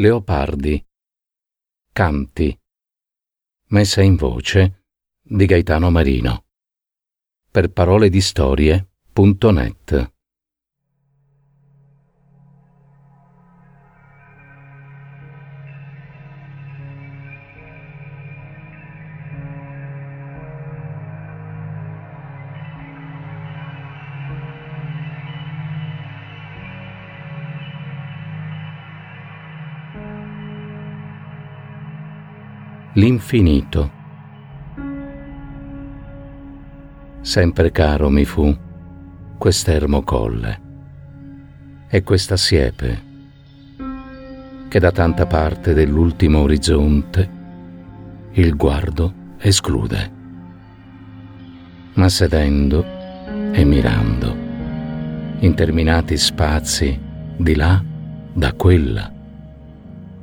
Leopardi. Canti. Messa in voce di Gaetano Marino. Per parole di storie.net. L'infinito. Sempre caro mi fu quest'ermo colle e questa siepe che da tanta parte dell'ultimo orizzonte il guardo esclude. Ma sedendo e mirando, interminati spazi di là, da quella,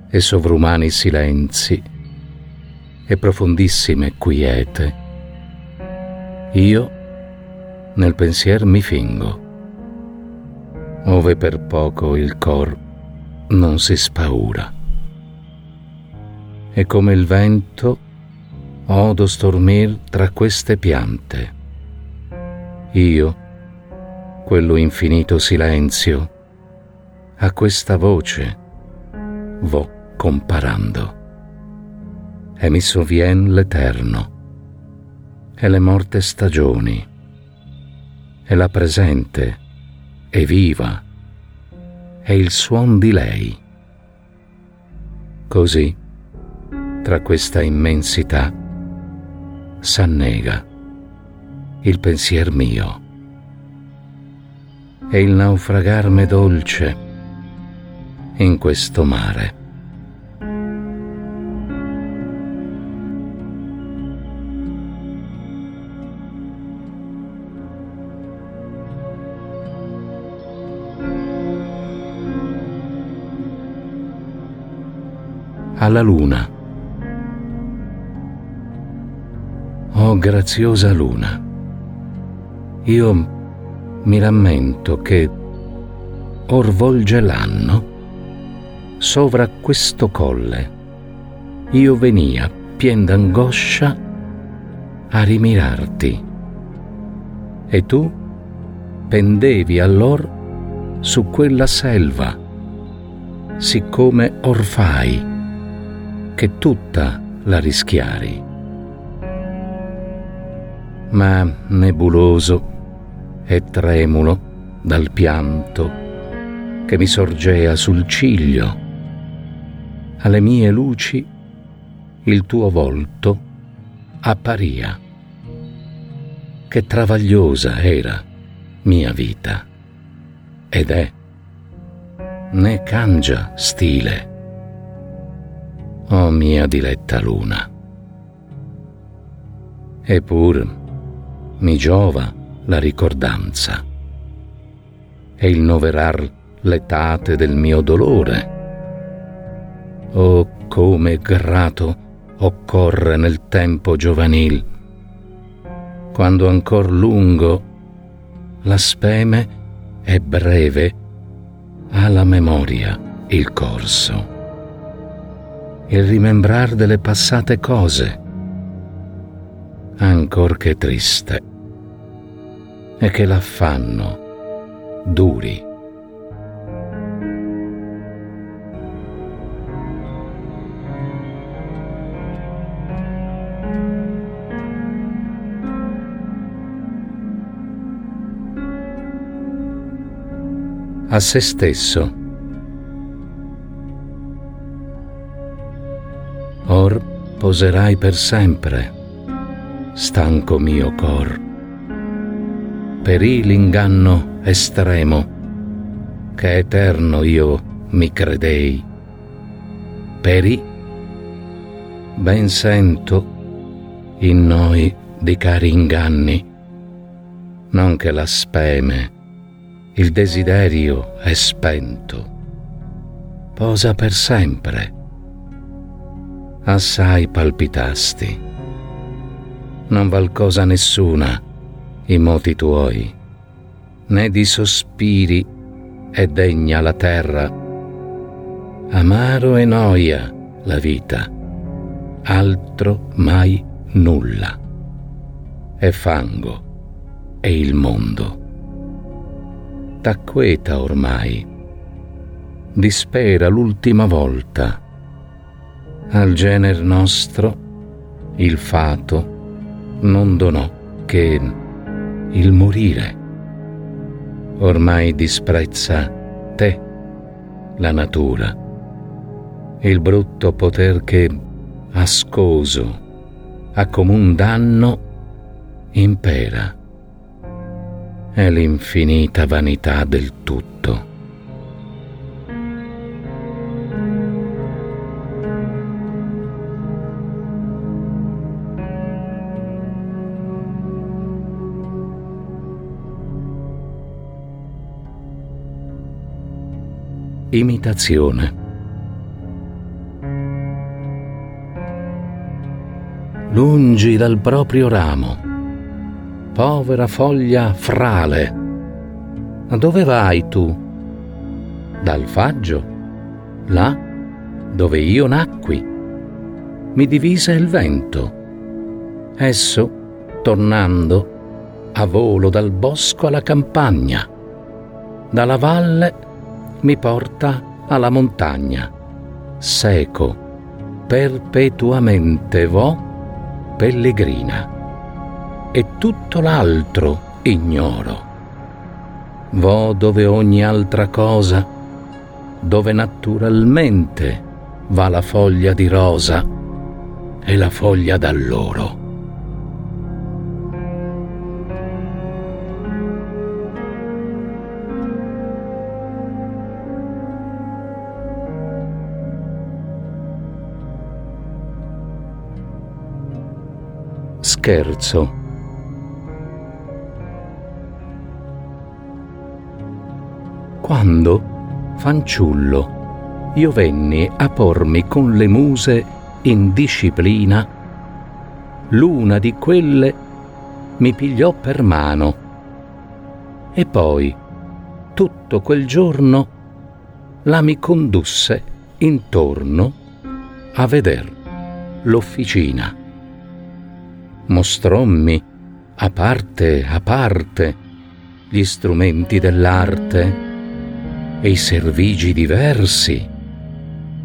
e sovrumani silenzi e profondissime quiete, io nel pensier mi fingo, ove per poco il cor non si spaura. E come il vento odo stormir tra queste piante. Io, quello infinito silenzio, a questa voce vo comparando e mi sovvien l'eterno, e le morte stagioni, e la presente, e viva, e il suon di lei. Così, tra questa immensità, s'annega il pensier mio e il naufragarme dolce in questo mare. Alla luna. Oh graziosa luna, io mi rammento che or volge l'anno sovra questo colle. Io venia pien d'angoscia a rimirarti. E tu pendevi allor su quella selva siccome orfai che tutta la rischiari. Ma nebuloso e tremulo dal pianto che mi sorgea sul ciglio, alle mie luci il tuo volto apparia. Che travagliosa era mia vita ed è, né cangia stile oh mia diletta luna. Eppur mi giova la ricordanza e il noverar l'etate del mio dolore. Oh, come grato occorre nel tempo giovanil, quando ancor lungo la speme e breve ha la memoria il corso il rimembrar delle passate cose, ancor che triste, e che l'affanno duri. A se stesso poserai per sempre, stanco mio cor. Perì l'inganno estremo, che eterno io mi credei. Perì, ben sento in noi di cari inganni, non che la speme, il desiderio è spento. Posa per sempre assai palpitasti. Non val cosa nessuna i moti tuoi, né di sospiri è degna la terra, Amaro e noia la vita, altro mai nulla. È fango, è il mondo. T'acqueta ormai, dispera l'ultima volta. Al gener nostro il fato non donò che il morire. Ormai disprezza te, la natura, il brutto poter che, ascoso, a comun danno, impera. È l'infinita vanità del tutto. Imitazione. Lungi dal proprio ramo, povera foglia frale, ma dove vai tu? Dal faggio, là dove io nacqui, mi divise il vento. Esso, tornando, a volo dal bosco alla campagna, dalla valle mi porta alla montagna. Seco, perpetuamente vo pellegrina. E tutto l'altro ignoro. Vo dove ogni altra cosa, dove naturalmente va la foglia di rosa e la foglia d'alloro. Scherzo. Quando, fanciullo, io venni a pormi con le muse in disciplina, l'una di quelle mi pigliò per mano e poi, tutto quel giorno, la mi condusse intorno a veder l'officina mostrommi a parte a parte gli strumenti dell'arte e i servigi diversi,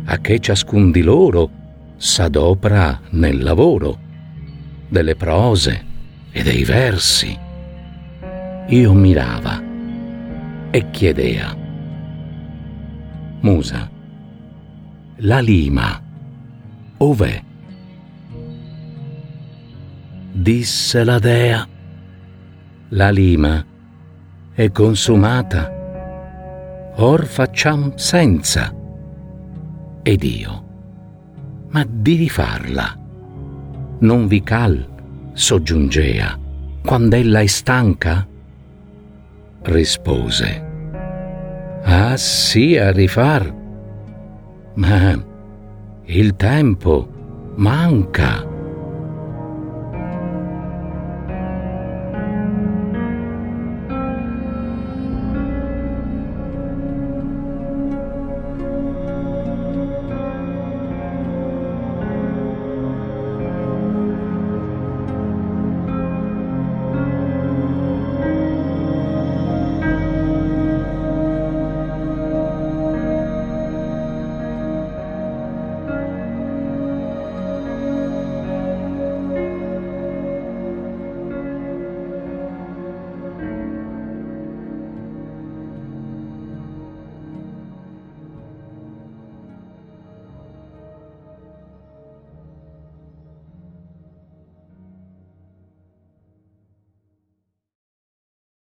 a che ciascun di loro s'adopra nel lavoro delle prose e dei versi. Io mirava e chiedea. Musa, la lima, ov'è? Disse la dea. La lima è consumata, or facciam senza. Ed io, ma di rifarla, non vi cal, soggiungea, quand'ella è stanca? Rispose, ah sì a rifar, ma il tempo manca